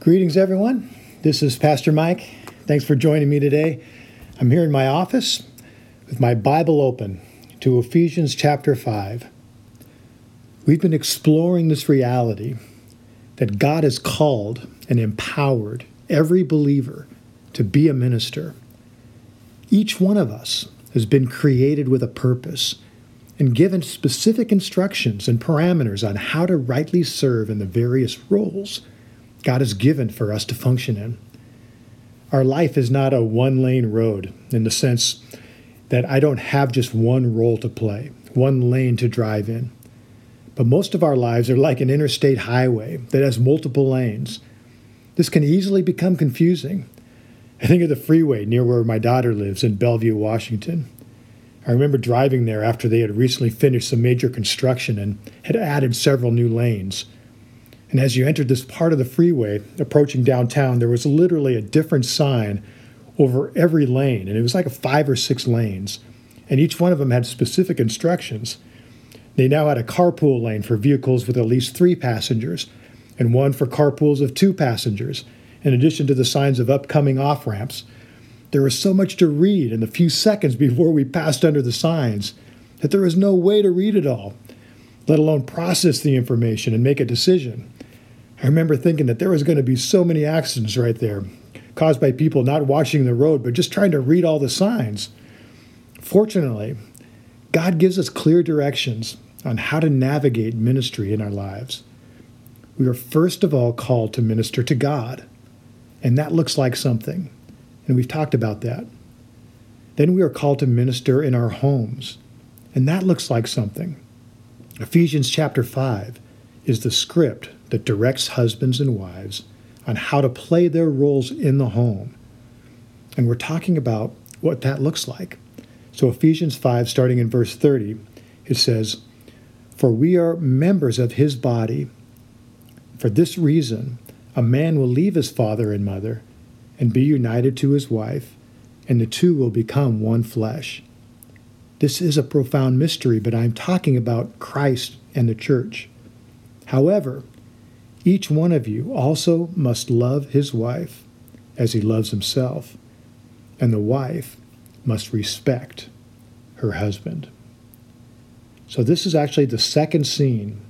Greetings, everyone. This is Pastor Mike. Thanks for joining me today. I'm here in my office with my Bible open to Ephesians chapter 5. We've been exploring this reality that God has called and empowered every believer to be a minister. Each one of us has been created with a purpose and given specific instructions and parameters on how to rightly serve in the various roles God has given for us to function in. Our life is not a one lane road in the sense that I don't have just one role to play, one lane to drive in. But most of our lives are like an interstate highway that has multiple lanes. This can easily become confusing. I think of the freeway near where my daughter lives in Bellevue, Washington. I remember driving there after they had recently finished some major construction and had added several new lanes. And as you entered this part of the freeway, approaching downtown, there was literally a different sign over every lane. And it was like five or six lanes. And each one of them had specific instructions. They now had a carpool lane for vehicles with at least three passengers, and one for carpools of two passengers, in addition to the signs of upcoming off ramps. There was so much to read in the few seconds before we passed under the signs that there was no way to read it all, let alone process the information and make a decision. I remember thinking that there was going to be so many accidents right there, caused by people not watching the road, but just trying to read all the signs. Fortunately, God gives us clear directions on how to navigate ministry in our lives. We are first of all called to minister to God, and that looks like something, and we've talked about that. Then we are called to minister in our homes, and that looks like something. Ephesians chapter 5 is the script that directs husbands and wives on how to play their roles in the home. And we're talking about what that looks like. So, Ephesians 5, starting in verse 30, it says, For we are members of his body. For this reason, a man will leave his father and mother and be united to his wife, and the two will become one flesh. This is a profound mystery, but I'm talking about Christ and the church. However, each one of you also must love his wife as he loves himself, and the wife must respect her husband. So, this is actually the second scene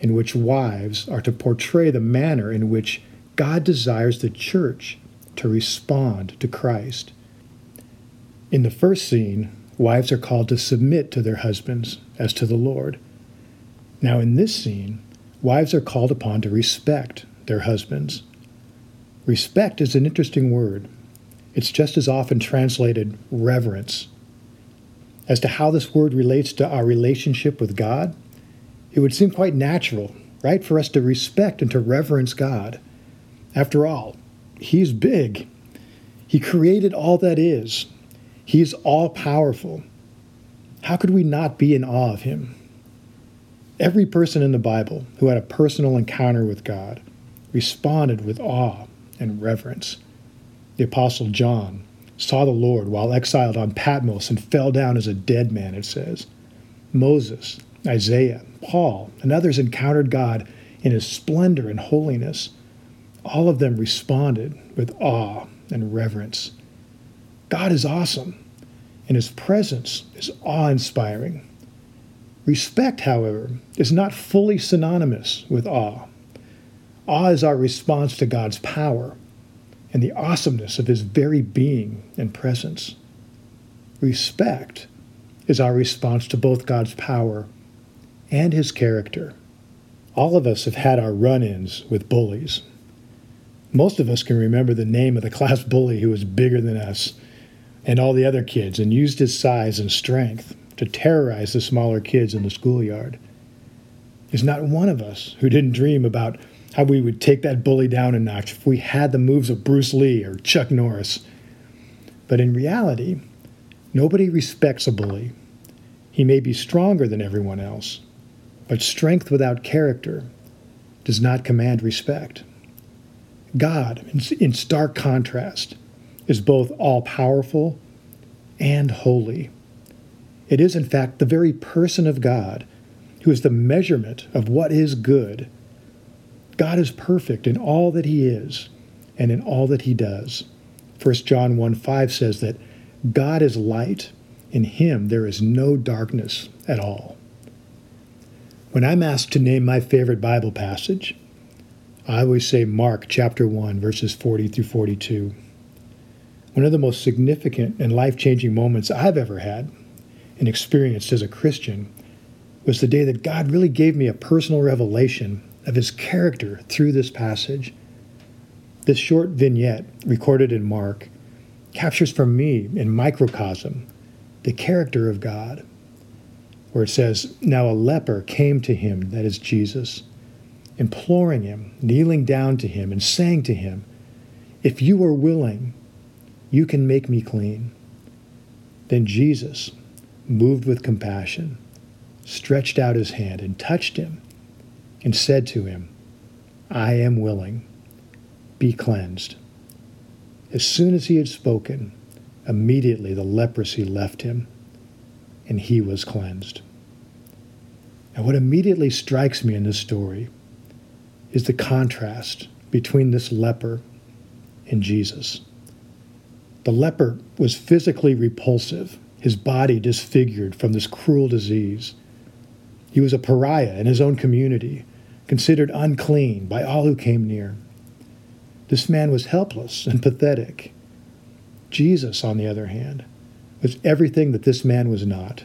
in which wives are to portray the manner in which God desires the church to respond to Christ. In the first scene, wives are called to submit to their husbands as to the Lord. Now, in this scene, wives are called upon to respect their husbands. Respect is an interesting word. It's just as often translated reverence. As to how this word relates to our relationship with God, it would seem quite natural, right, for us to respect and to reverence God. After all, He's big. He created all that is. He is all powerful. How could we not be in awe of Him? Every person in the Bible who had a personal encounter with God responded with awe and reverence. The Apostle John saw the Lord while exiled on Patmos and fell down as a dead man, it says. Moses, Isaiah, Paul, and others encountered God in his splendor and holiness. All of them responded with awe and reverence. God is awesome, and his presence is awe inspiring. Respect, however, is not fully synonymous with awe. Awe is our response to God's power and the awesomeness of his very being and presence. Respect is our response to both God's power and his character. All of us have had our run ins with bullies. Most of us can remember the name of the class bully who was bigger than us and all the other kids and used his size and strength to terrorize the smaller kids in the schoolyard. There's not one of us who didn't dream about how we would take that bully down a notch if we had the moves of Bruce Lee or Chuck Norris. But in reality, nobody respects a bully. He may be stronger than everyone else, but strength without character does not command respect. God, in stark contrast, is both all powerful and holy. It is, in fact, the very person of God who is the measurement of what is good. God is perfect in all that he is and in all that he does. 1 John 1 5 says that God is light. In him there is no darkness at all. When I'm asked to name my favorite Bible passage, I always say Mark chapter 1, verses 40 through 42. One of the most significant and life changing moments I've ever had and experienced as a Christian was the day that God really gave me a personal revelation of his character through this passage. This short vignette, recorded in Mark, captures for me in microcosm the character of God, where it says, Now a leper came to him, that is Jesus, imploring him, kneeling down to him, and saying to him, If you are willing, you can make me clean. Then Jesus, moved with compassion, stretched out his hand and touched him and said to him, I am willing, be cleansed. As soon as he had spoken, immediately the leprosy left him, and he was cleansed. And what immediately strikes me in this story is the contrast between this leper and Jesus. The leper was physically repulsive, his body disfigured from this cruel disease. He was a pariah in his own community, considered unclean by all who came near. This man was helpless and pathetic. Jesus, on the other hand, was everything that this man was not.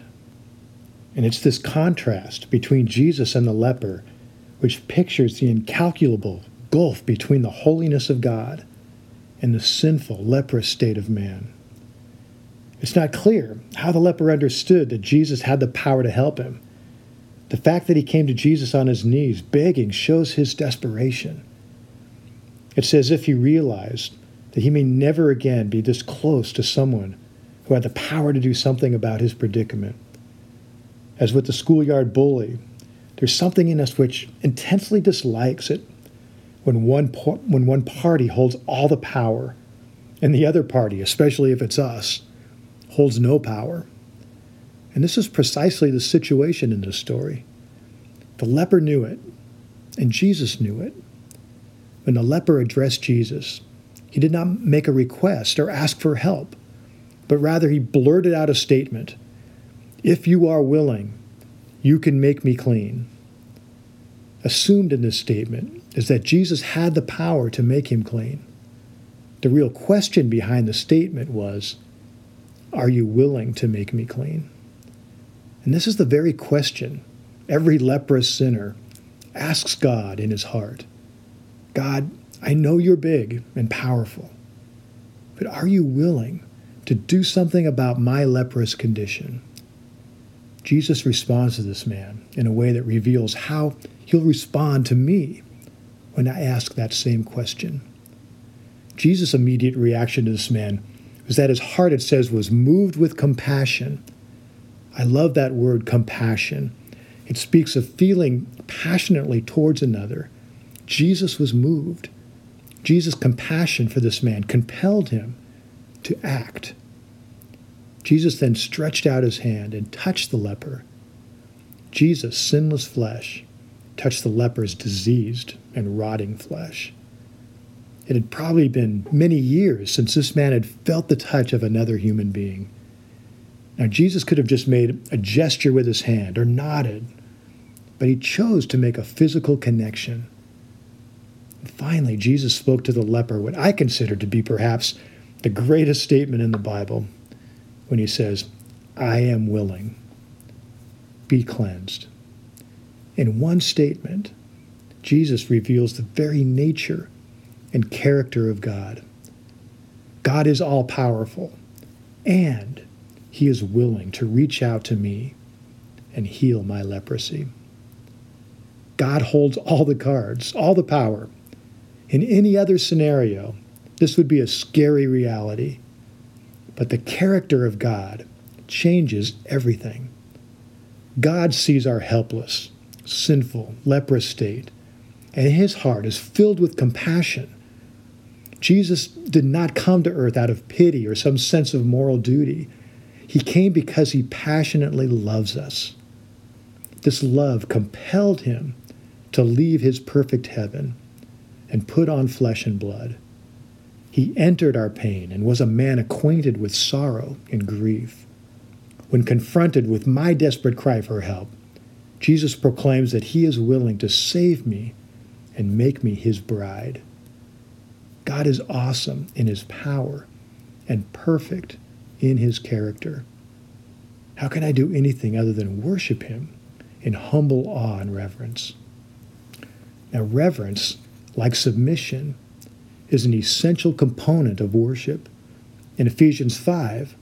And it's this contrast between Jesus and the leper which pictures the incalculable gulf between the holiness of God and the sinful, leprous state of man. It's not clear how the leper understood that Jesus had the power to help him the fact that he came to Jesus on his knees, begging, shows his desperation. It's as if he realized that he may never again be this close to someone who had the power to do something about his predicament. As with the schoolyard bully, there's something in us which intensely dislikes it when one, when one party holds all the power and the other party, especially if it's us, holds no power. And this is precisely the situation in this story. The leper knew it, and Jesus knew it. When the leper addressed Jesus, he did not make a request or ask for help, but rather he blurted out a statement If you are willing, you can make me clean. Assumed in this statement is that Jesus had the power to make him clean. The real question behind the statement was Are you willing to make me clean? And this is the very question every leprous sinner asks God in his heart God, I know you're big and powerful, but are you willing to do something about my leprous condition? Jesus responds to this man in a way that reveals how he'll respond to me when I ask that same question. Jesus' immediate reaction to this man was that his heart, it says, was moved with compassion I love that word compassion. It speaks of feeling passionately towards another. Jesus was moved. Jesus' compassion for this man compelled him to act. Jesus then stretched out his hand and touched the leper. Jesus' sinless flesh touched the leper's diseased and rotting flesh. It had probably been many years since this man had felt the touch of another human being. Now, Jesus could have just made a gesture with his hand or nodded, but he chose to make a physical connection. And finally, Jesus spoke to the leper what I consider to be perhaps the greatest statement in the Bible when he says, I am willing. Be cleansed. In one statement, Jesus reveals the very nature and character of God. God is all powerful and he is willing to reach out to me and heal my leprosy. God holds all the cards, all the power. In any other scenario, this would be a scary reality. But the character of God changes everything. God sees our helpless, sinful, leprous state, and his heart is filled with compassion. Jesus did not come to earth out of pity or some sense of moral duty. He came because he passionately loves us. This love compelled him to leave his perfect heaven and put on flesh and blood. He entered our pain and was a man acquainted with sorrow and grief. When confronted with my desperate cry for help, Jesus proclaims that he is willing to save me and make me his bride. God is awesome in his power and perfect in his character. How can I do anything other than worship him in humble awe and reverence? Now, reverence, like submission, is an essential component of worship. In Ephesians 5,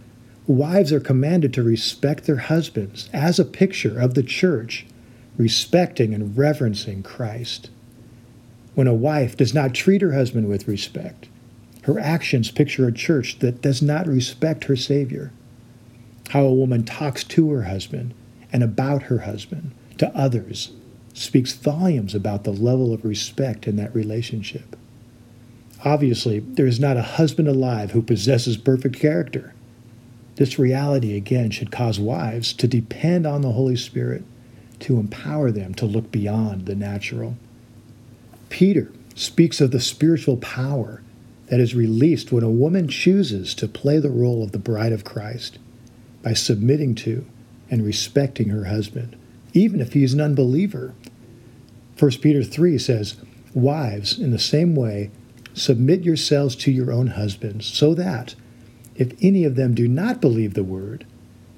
wives are commanded to respect their husbands as a picture of the church, respecting and reverencing Christ. When a wife does not treat her husband with respect, her actions picture a church that does not respect her Savior. How a woman talks to her husband and about her husband to others speaks volumes about the level of respect in that relationship. Obviously, there is not a husband alive who possesses perfect character. This reality, again, should cause wives to depend on the Holy Spirit to empower them to look beyond the natural. Peter speaks of the spiritual power that is released when a woman chooses to play the role of the bride of Christ by submitting to and respecting her husband, even if he is an unbeliever. 1 Peter 3 says, Wives, in the same way, submit yourselves to your own husbands, so that, if any of them do not believe the word,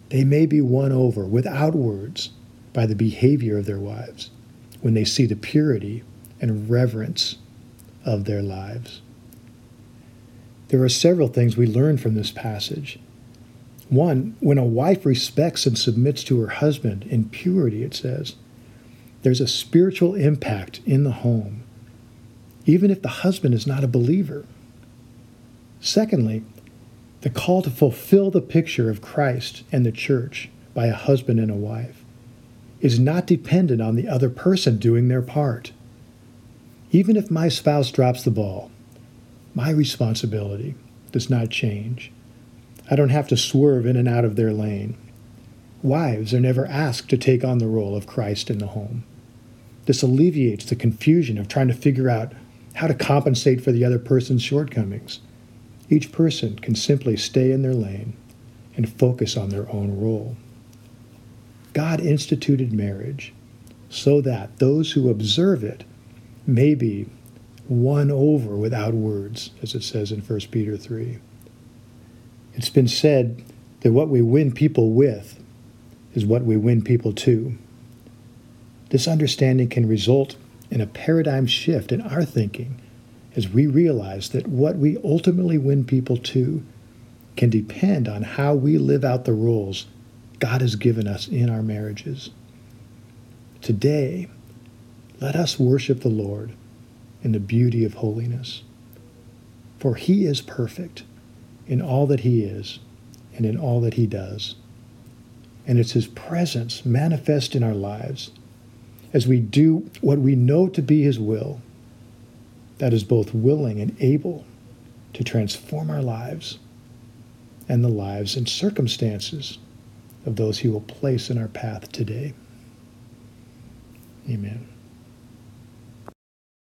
they may be won over without words by the behavior of their wives when they see the purity and reverence of their lives. There are several things we learn from this passage. One, when a wife respects and submits to her husband in purity, it says, there's a spiritual impact in the home, even if the husband is not a believer. Secondly, the call to fulfill the picture of Christ and the church by a husband and a wife is not dependent on the other person doing their part. Even if my spouse drops the ball, my responsibility does not change. I don't have to swerve in and out of their lane. Wives are never asked to take on the role of Christ in the home. This alleviates the confusion of trying to figure out how to compensate for the other person's shortcomings. Each person can simply stay in their lane and focus on their own role. God instituted marriage so that those who observe it may be won over without words, as it says in 1 Peter 3. It's been said that what we win people with is what we win people to. This understanding can result in a paradigm shift in our thinking as we realize that what we ultimately win people to can depend on how we live out the roles God has given us in our marriages. Today, let us worship the Lord in the beauty of holiness. For he is perfect in all that he is and in all that he does. And it's his presence manifest in our lives as we do what we know to be his will that is both willing and able to transform our lives and the lives and circumstances of those he will place in our path today. Amen.